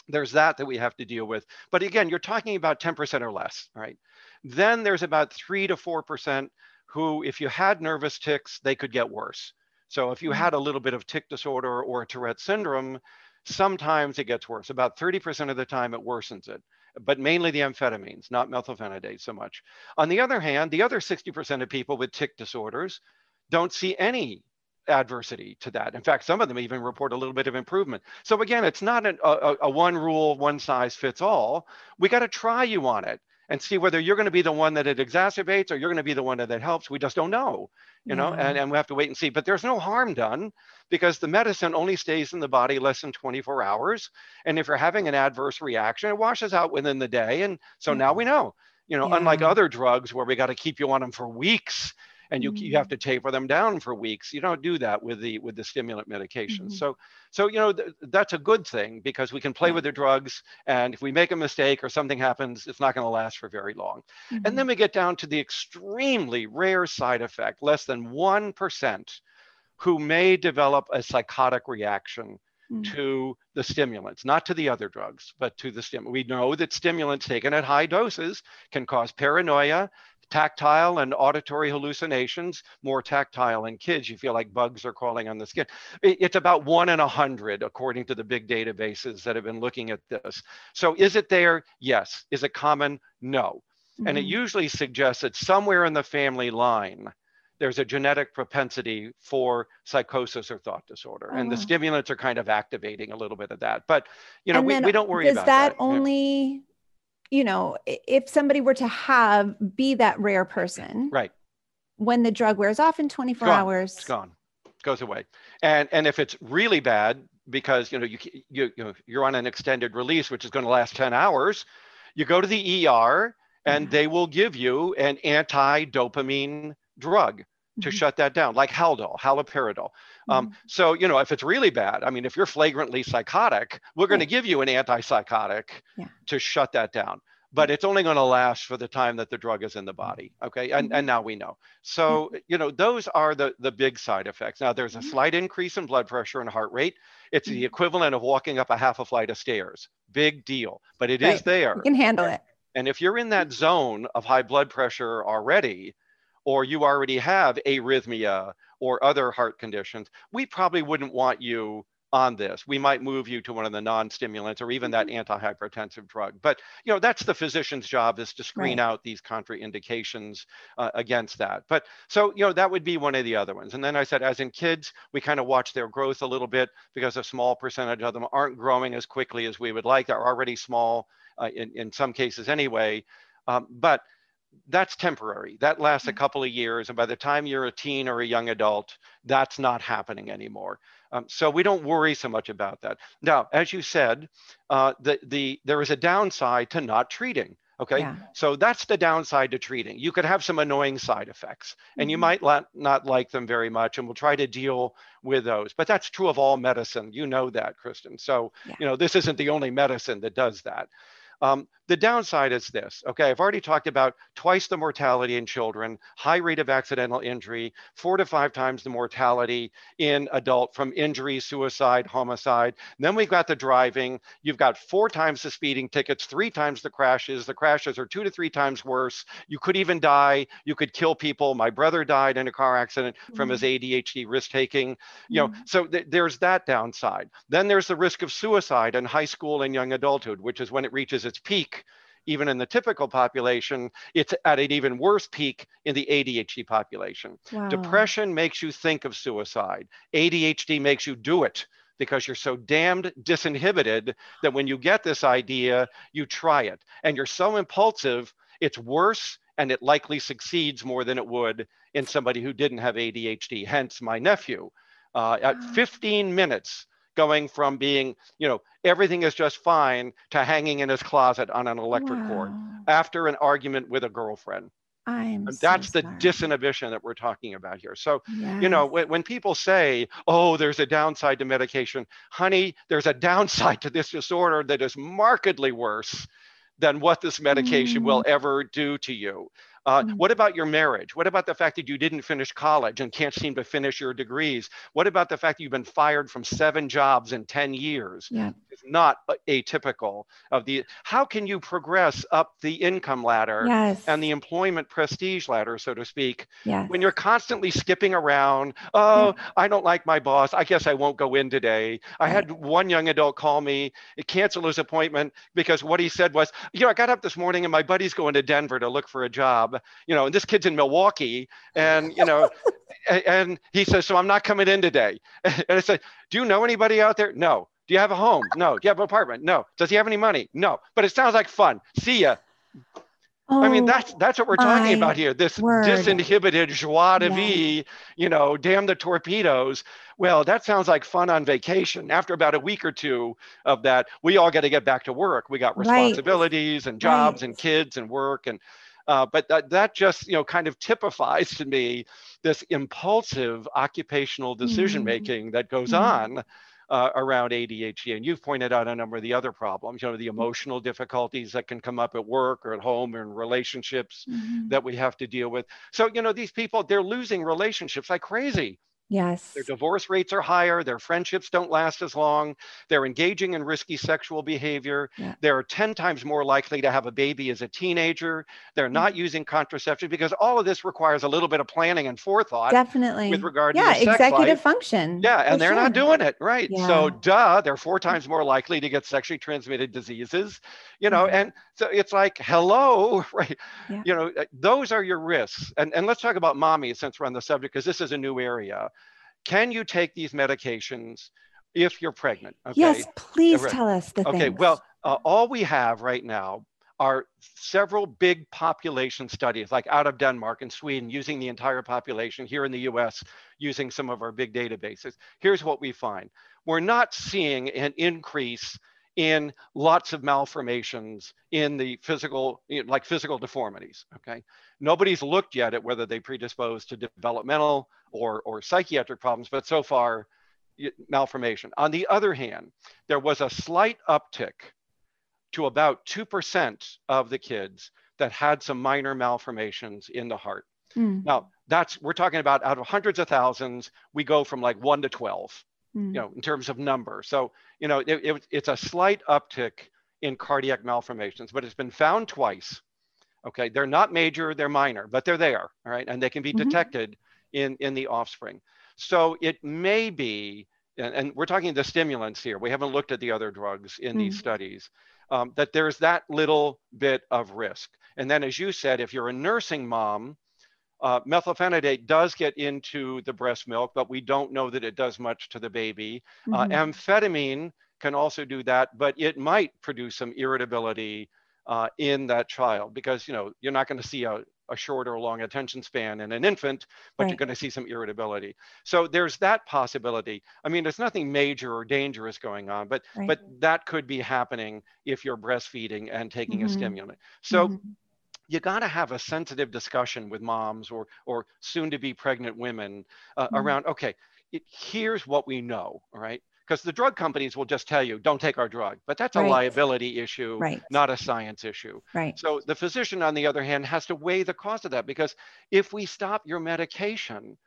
there's that that we have to deal with. But again, you're talking about 10% or less, right? Then there's about three to 4% who, if you had nervous tics, they could get worse. So if you mm-hmm. had a little bit of tic disorder or Tourette syndrome, sometimes it gets worse. About 30% of the time it worsens it, but mainly the amphetamines, not methylphenidate so much. On the other hand, the other 60% of people with tic disorders don't see any adversity to that. In fact, some of them even report a little bit of improvement. So again, it's not a, a, a one rule, one size fits all. We got to try you on it and see whether you're going to be the one that it exacerbates or you're going to be the one that it helps. We just don't know, you know, mm-hmm. and, and we have to wait and see. But there's no harm done because the medicine only stays in the body less than 24 hours. And if you're having an adverse reaction, it washes out within the day. And so now mm-hmm. we know, you know, yeah. unlike other drugs where we got to keep you on them for weeks and you, mm-hmm. you have mm. to taper them down for weeks. You don't do that with the with the stimulant medications. Mm-hmm. So so you know th- that's a good thing because we can play yeah. with the drugs, and if we make a mistake or something happens, it's not going to last for very long. Mm-hmm. And then we get down to the extremely rare side effect, less than one percent, who may develop a psychotic reaction mm. to the stimulants, not to the other drugs, but to the stimulant. We know that stimulants taken at high doses can cause paranoia, tactile and auditory hallucinations, more tactile in kids. You feel like bugs are crawling on the skin. It's about one in a hundred, according to the big databases that have been looking at this. So is it there? Yes. Is it common? No. Mm-hmm. And it mm-hmm. usually suggests that somewhere in the family line, there's a genetic propensity for psychosis or thought disorder. Oh, and the oh. stimulants are kind of activating a little bit of that. But, you know, we, we don't worry about that. Does that only, you know, if somebody were to have, be that rare person. Right. When the drug wears off in 24 gone. hours. It's gone. It goes away. And, and if it's really bad, because, you know, you, you, you know, you're on an extended release, which is going to last 10 hours, you go to the ER and they will give you an anti-dopamine drug to mm-hmm. shut that down, like Haldol, haloperidol. Um, mm-hmm. So, you know, if it's really bad, I mean, if you're flagrantly psychotic, we're going to give you an antipsychotic yeah. to shut that down. But it's only going to last for the time that the drug is in the body. Okay. And, mm-hmm. and now we know. So, mm-hmm. you know, those are the, the big side effects. Now, there's a mm-hmm. slight increase in blood pressure and heart rate. It's the mm-hmm. equivalent of walking up a half a flight of stairs. Big deal. But it right. is there. You can handle it. And if you're in that zone of high blood pressure already, or you already have arrhythmia or other heart conditions, we probably wouldn't want you on this. We might move you to one of the non-stimulants or even that mm-hmm. antihypertensive drug. But you know that's the physician's job is to screen right. out these contraindications uh, against that. But so you know that would be one of the other ones. And then I said, as in kids, we kind of watch their growth a little bit because a small percentage of them aren't growing as quickly as we would like. They're already small uh, in in some cases anyway. Um, but that's temporary. That lasts a mm-hmm. couple of years. And by the time you're a teen or a young adult, that's not happening anymore. Um, so we don't worry so much about that. Now, as you said, uh, the, the, there is a downside to not treating. Okay. Yeah. So that's the downside to treating. You could have some annoying side effects and mm-hmm. you might la- not like them very much. And we'll try to deal with those. But that's true of all medicine. You know that, Kristen. So, yeah. you know, this isn't the only medicine that does that. Um, the downside is this, okay, I've already talked about twice the mortality in children, high rate of accidental injury, four to five times the mortality in adult from injury, suicide, homicide. And then we've got the driving. You've got four times the speeding tickets, three times the crashes. The crashes are two to three times worse. You could even die. You could kill people. My brother died in a car accident mm-hmm. from his mm-hmm. ADHD risk taking. You know, mm-hmm. so th- there's that downside. Then there's the risk of suicide in high school and young adulthood, which is when it reaches its peak even in the typical population, it's at an even worse peak in the ADHD population. Wow. Depression makes you think of suicide. ADHD makes you do it because you're so damned disinhibited that when you get this idea, you try it. And you're so impulsive, it's worse and it likely succeeds more than it would in somebody who didn't have ADHD. Hence, my nephew. Uh, at 15 minutes, going from being, you know, everything is just fine to hanging in his closet on an electric wow. cord after an argument with a girlfriend. I'm that's so the disinhibition that we're talking about here. So, yes. you know, when, when people say, oh, there's a downside to medication, honey, there's a downside to this disorder that is markedly worse than what this medication mm. will ever do to you. Uh, mm-hmm. What about your marriage? What about the fact that you didn't finish college and can't seem to finish your degrees? What about the fact that you've been fired from seven jobs in 10 years? Yeah. It's not atypical of the, how can you progress up the income ladder yes. and the employment prestige ladder, so to speak, yes. when you're constantly skipping around? Oh, yeah. I don't like my boss. I guess I won't go in today. I had one young adult call me, cancel his appointment because what he said was, you know, I got up this morning and my buddy's going to Denver to look for a job you know, and this kid's in Milwaukee, and you know, and he says, so I'm not coming in today. And I said, do you know anybody out there? No. Do you have a home? No. Do you have an apartment? No. Does he have any money? No. But it sounds like fun. See ya. Oh, I mean, oh that's that's what we're talking about here. This word. disinhibited joie de vie, you know, damn the torpedoes. Well, that sounds like fun on vacation. After about a week or two of that, we all got to get back to work. We got responsibilities right. and jobs right. and kids and work and uh, but that, that just, you know, kind of typifies to me this impulsive occupational decision making mm-hmm. that goes mm-hmm. on uh, around ADHD. And you've pointed out a number of the other problems, you know, the mm-hmm. emotional difficulties that can come up at work or at home or in relationships mm-hmm. that we have to deal with. So, you know, these people, they're losing relationships like crazy Yes. Their divorce rates are higher. Their friendships don't last as long. They're engaging in risky sexual behavior. Yeah. They're 10 times more likely to have a baby as a teenager. They're not mm-hmm. using contraception because all of this requires a little bit of planning and forethought. Definitely. With regard yeah, to executive life. function. Yeah, and they're sure. not doing it. Right. Yeah. So, duh, they're four times more likely to get sexually transmitted diseases, you know, mm-hmm. and so it's like, hello, right? Yeah. You know, uh, those are your risks. And, and let's talk about mommy since we're on the subject, because this is a new area. Can you take these medications if you're pregnant? Okay? Yes, please tell us the Okay, things. well, uh, all we have right now are several big population studies, like out of Denmark and Sweden, using the entire population, here in the US, using some of our big databases. Here's what we find we're not seeing an increase in lots of malformations in the physical, like physical deformities. Okay. Nobody's looked yet at whether they predispose to developmental or, or psychiatric problems, but so far, malformation. On the other hand, there was a slight uptick to about 2% of the kids that had some minor malformations in the heart. Mm. Now, that's we're talking about out of hundreds of thousands, we go from like 1 to 12 mm. you know, in terms of number. So, you know, it, it, it's a slight uptick in cardiac malformations, but it's been found twice. Okay, they're not major, they're minor, but they're there, all right, and they can be mm-hmm. detected in, in the offspring. So it may be, and, and, we're talking the stimulants here, we haven't looked at the other drugs in mm. these studies, um, that there's that little bit of risk. And then, as you said, if you're a nursing mom, uh, methylphenidate does get into the breast milk, but we don't know that it does much to the baby. Uh, mm-hmm. Uh, amphetamine can also do that, but it might produce some irritability uh, in that child because you know you're not going to see a, a short or long attention span in an infant, but right. you're going to see some irritability. So there's that possibility. I mean, there's nothing major or dangerous going on, but right. but that could be happening if you're breastfeeding and taking mm-hmm. a stimulant. So. Mm-hmm you got to have a sensitive discussion with moms or or soon to be pregnant women uh, mm-hmm. around okay it, here's what we know all right because the drug companies will just tell you don't take our drug but that's a right. liability issue right. not a science issue right so the physician on the other hand has to weigh the cost of that because if we stop your medication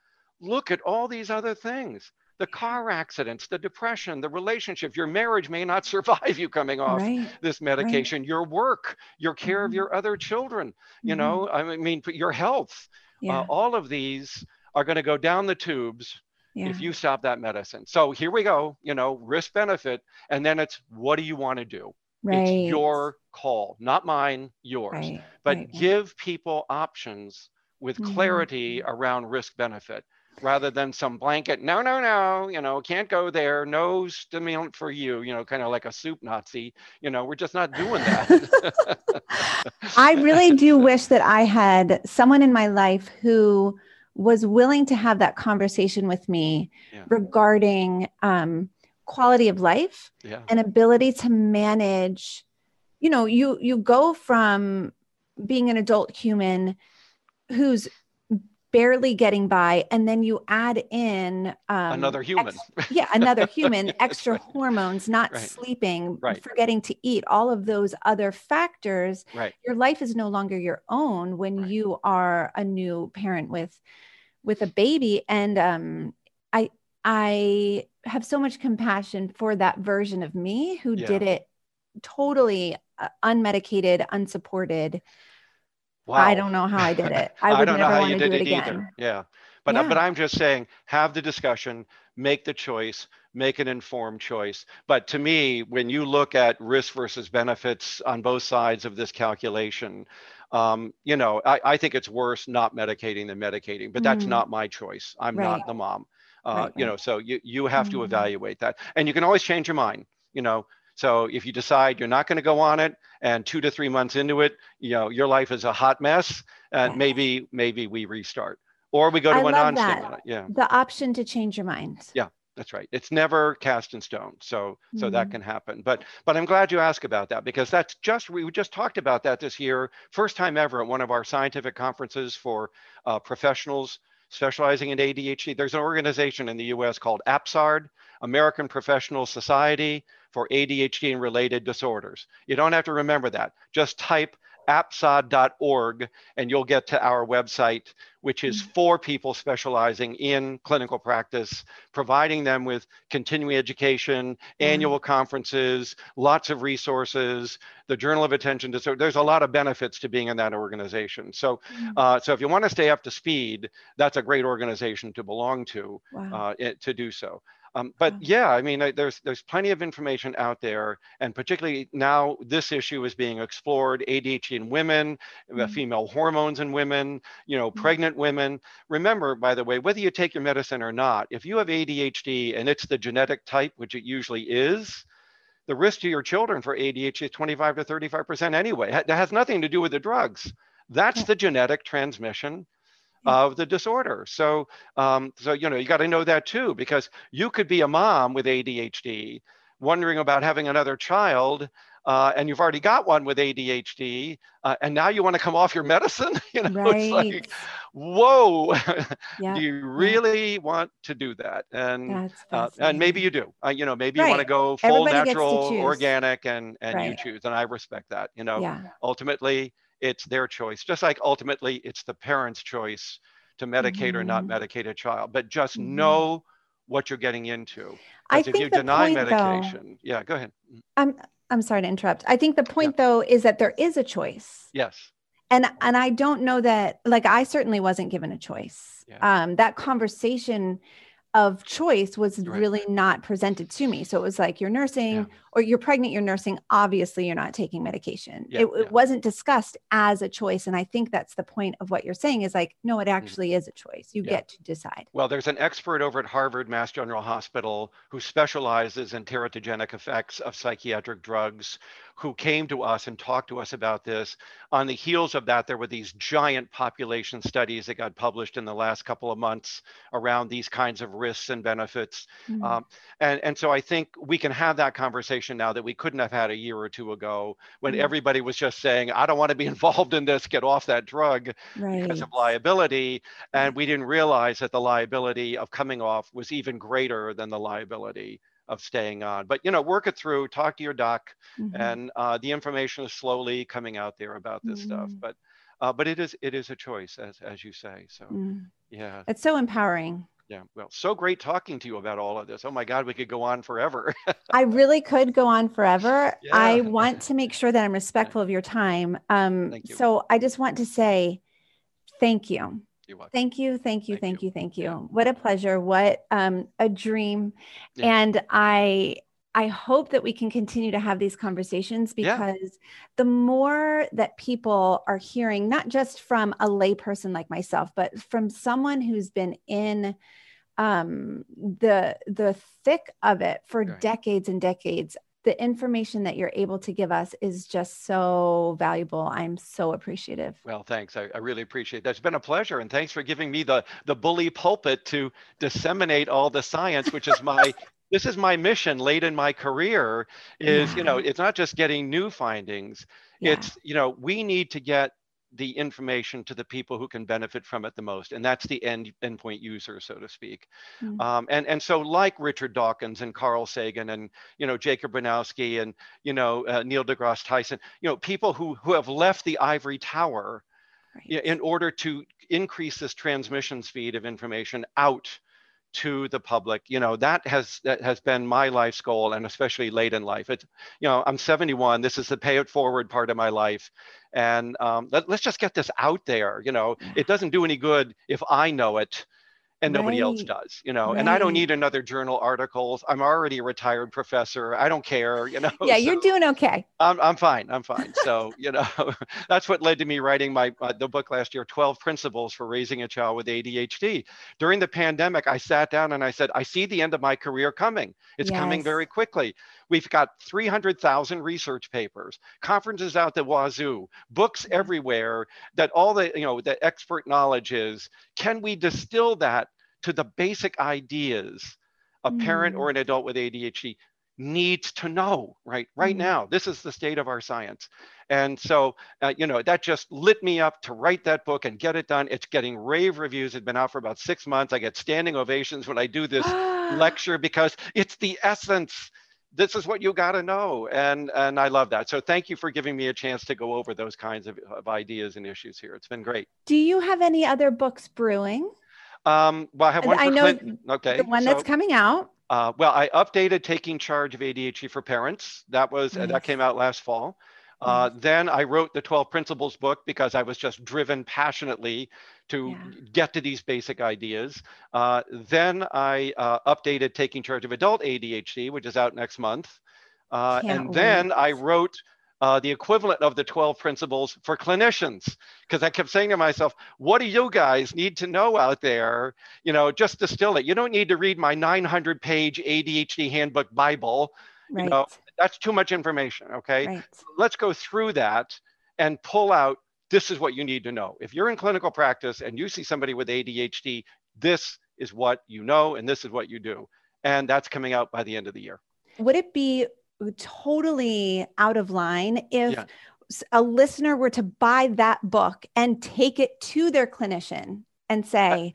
look at all these other things the car accidents, the depression, the relationship, your marriage may not survive you coming off right. this medication, right. your work, your care mm-hmm. of your other children, you mm-hmm. know, I mean, your health. Uh, yeah. Uh, all of these are going to go down the tubes yeah. if you stop that medicine. So here we go, you know, risk benefit. And then it's what do you want to do? Right. It's your call, not mine, yours. Right. But give people options with mm-hmm. clarity mm-hmm. around risk benefit rather than some blanket, no, no, no, you know, can't go there, no stimulant for you, you know, kind of like a soup Nazi. You know, we're just not doing that. I really do wish that I had someone in my life who was willing to have that conversation with me yeah. regarding um, quality of life yeah. and ability to manage you know you you go from being an adult human who's barely getting by and then you add in um, another human ex- yeah another human extra right. hormones not right. sleeping right. forgetting to eat all of those other factors right. your life is no longer your own when you are a new parent with with a baby and um i i have so much compassion for that version of me who yeah. did it totally uh, unmedicated unsupported Wow. I don't know how I did it. I would I never want to do it, it again. Either. Yeah. But, yeah. but I'm just saying, have the discussion, make the choice, make an informed choice. But to me, when you look at risk versus benefits on both sides of this calculation, um, you know, I, I, think it's worse not medicating than medicating, but that's mm. not my choice. I'm right. not the mom. Uh, right, you know, so you, you have mm. to evaluate that. And you can always change your mind. You know, so if you decide you're not going to go on it, and two to three months into it, you know your life is a hot mess, and maybe maybe we restart, or we go to I a non-stimulant. Yeah, the option to change your mind. Yeah, that's right. It's never cast in stone, so so mm-hmm. that can happen. But but I'm glad you asked about that because that's just we just talked about that this year, first time ever at one of our scientific conferences for uh, professionals specializing in ADHD. There's an organization in the U.S. called APSARD, American Professional Society for ADHD and related disorders. You don't have to remember that. Just type apsard.org, and you'll get to our website, which is mm-hmm. for people specializing in clinical practice, providing them with continuing education, mm-hmm. annual conferences, lots of resources, the Journal of Attention Disorder. There's a lot of benefits to being in that organization. So, mm-hmm. uh, so if you want to stay up to speed, that's a great organization to belong to wow. uh, to do so. Um, but yeah, I mean, there's there's plenty of information out there, and particularly now this issue is being explored: ADHD in women, mm-hmm. female hormones in women, you know, mm-hmm. pregnant women. Remember, by the way, whether you take your medicine or not, if you have ADHD and it's the genetic type, which it usually is, the risk to your children for ADHD is 25 to 35 percent anyway. That has nothing to do with the drugs. That's the genetic transmission of the disorder. So, um, so you know, you got to know that too, because you could be a mom with ADHD, wondering about having another child, uh, and you've already got one with ADHD, uh, and now you want to come off your medicine. you know, right. it's like, whoa, yeah. do you really yeah. want to do that? And uh, and maybe you do. Uh, you know, maybe right. you want to go full Everybody natural, organic, and and right. you choose, and I respect that. You know, yeah. ultimately it's their choice. Just like ultimately it's the parent's choice to medicate mm-hmm. or not mm-hmm. medicate a child. But just mm-hmm. know what you're getting into. I if you deny point, medication, though, yeah, go ahead. I'm I'm sorry to interrupt. I think the point yeah. though is that there is a choice. Yes. And and I don't know that like I certainly wasn't given a choice. Yeah. Um that conversation of choice was right. really not presented to me. So it was like you're nursing yeah. or you're pregnant, you're nursing. Obviously, you're not taking medication. Yeah, it, yeah. it, wasn't discussed as a choice. And I think that's the point of what you're saying is like, no, it mm. actually mm. is a choice. You get to decide. Well, there's an expert over at Harvard Mass General Hospital who specializes in teratogenic effects of psychiatric drugs who came to us and talked to us about this. On the heels of that, there were these giant population studies that got published in the last couple of months around these kinds of risks and benefits. Mm-hmm. Um, and, and so I think we can have that conversation now that we couldn't have had a year or two ago when mm-hmm. everybody was just saying, I don't want to be involved in this, get off that drug right. because of liability. And we didn't realize that the liability of coming off was even greater than the liability of staying on. But you know, work it through, talk to your doc, mm-hmm. and uh, the information is slowly coming out there about this mm-hmm. stuff. But uh, but it is it is a choice, as as you say. So mm. yeah, it's so empowering. Yeah, well, so great talking to you about all of this. Oh my God, we could go on forever. I really could go on forever. Yeah. I want to make sure that I'm respectful of your time. Um, you. So I just want to say thank you Thank you, thank you, thank, thank you. you, thank you. What a pleasure. What um, a dream. Yeah. And I I hope that we can continue to have these conversations because yeah. the more that people are hearing, not just from a layperson like myself, but from someone who's been in um, the the thick of it for right. decades and decades, the information that you're able to give us is just so valuable. I'm so appreciative. Well, thanks. I, I, really appreciate that. It's been a pleasure. And thanks for giving me the, the bully pulpit to disseminate all the science, which is my this is my mission late in my career is, yeah. you know, it's not just getting new findings. Yeah. It's, you know, we need to get the information to the people who can benefit from it the most and that's the end endpoint user so to speak mm-hmm. um, and and so like richard dawkins and carl sagan and you know jacob bronowski and you know uh, neil degrasse tyson you know people who who have left the ivory tower right. in order to increase this transmission speed of information out to the public you know that has that has been my life's goal and especially late in life. It's you know i'm 71 this is the pay it forward part of my life and um, let, us just get this out there you know. It doesn't do any good if i know it and nobody right. else does you know right. and i don't need another journal articles. I'm already a retired professor. I don't care you know yeah so you're doing okay. I'm, I'm fine i'm fine. So you know that's what led to me writing my uh, the book last year 12 principles for raising a child with adhd during the pandemic i sat down and i said i see the end of my career coming. It's yes. coming very quickly we've got 300000 research papers conferences out the wazoo books mm-hmm. everywhere that all the you know the expert knowledge is can we distill that to the basic ideas a parent or mm. an adult with ADHD needs to know right right mm. now this is the state of our science and so uh, you know that just lit me up to write that book and get it done it's getting rave reviews it's been out for about six months i get standing ovations when i do this lecture because it's the essence this is what you got to know and and i love that. So thank you for giving me a chance to go over those kinds of, of ideas and issues here. It's been great. Do you have any other books brewing? Um well i have one i know Clint. okay the one so, that's coming out. uh, well i updated taking charge of adhd for parents. That was nice. that came out last fall uh, then I wrote the 12 Principles book because I was just driven passionately to yeah. get to these basic ideas. Uh, then I uh, updated Taking Charge of Adult ADHD, which is out next month. Uh, and wait. then I wrote uh, the equivalent of the 12 principles for clinicians because I kept saying to myself, what do you guys need to know out there? You know, just distill it. You don't need to read my 900 page ADHD handbook Bible. Right. You know, that's too much information. Okay. Right. let's go through that and pull out this is what you need to know. If you're in clinical practice and you see somebody with ADHD, this is what you know and this is what you do. And that's coming out by the end of the year. Would it be totally out of line if yeah. a listener were to buy that book and take it to their clinician and say,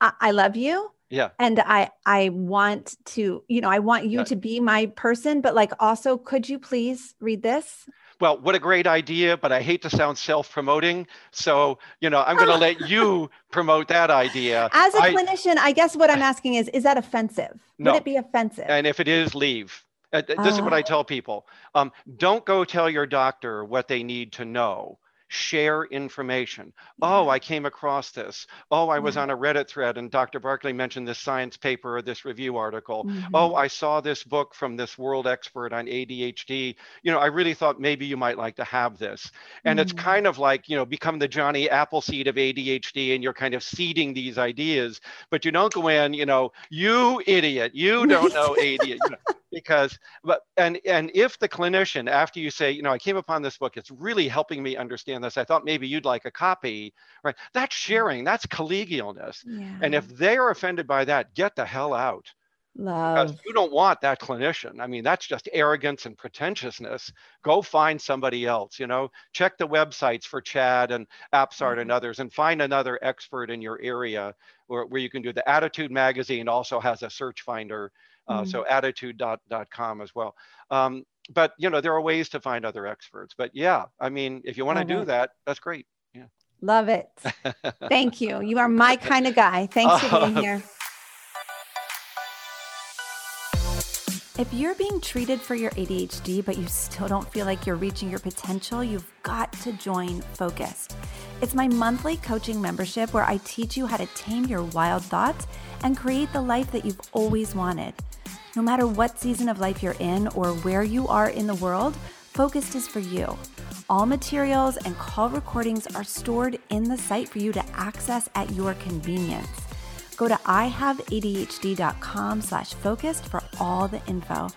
I, I love you? Yeah. And i i want to you know i want you yeah. to be my person but like also could you please read this? Well what a great idea but i hate to sound self-promoting so you know i'm going to let you promote that idea. As a I, clinician i guess what i'm asking is is that offensive? No. would it be offensive? And if it is leave. Uh, this is what i oh. tell people um, don't go tell your doctor what they need to know share information. Oh, I came across this. Oh, I was on a Reddit thread and Dr. Barkley mentioned this science paper or this review article. Mm-hmm. Oh, I saw this book from this world expert on ADHD. You know, I really thought maybe you might like to have this. And mm-hmm. it's kind of like, you know, become the Johnny Appleseed of ADHD and you're kind of seeding these ideas, but you don't go in, you know, you idiot, you don't know ADHD. Because but and and if the clinician after you say you know i came upon this book it's really helping me understand this i thought maybe you'd like a copy right that's sharing that's collegialness yeah. and if they are offended by that get the hell out Love. Because you don't want that clinician. I mean, that's just arrogance and pretentiousness. Go find somebody else, you know, check the websites for CHADD and APSARD mm-hmm. and others and find another expert in your area where, where you can do the ADDitude magazine also has a search finder uh, mm-hmm. So attitude.com as well. Um, but you know there are ways to find other experts. But yeah, I mean, if you want to do it. that, that's great. Yeah. Love it. Thank you. You are my kind of guy. Thanks for being here. If you're being treated for your ADHD, but you still don't feel like you're reaching your potential, you've got to join Focused. It's my monthly coaching membership where I teach you how to tame your wild thoughts and create the life that you've always wanted. No matter what season of life you're in or where you are in the world, Focused is for you. All materials and call recordings are stored in the site for you to access at your convenience. Go to ihaveadhd.com slash focused for all the info.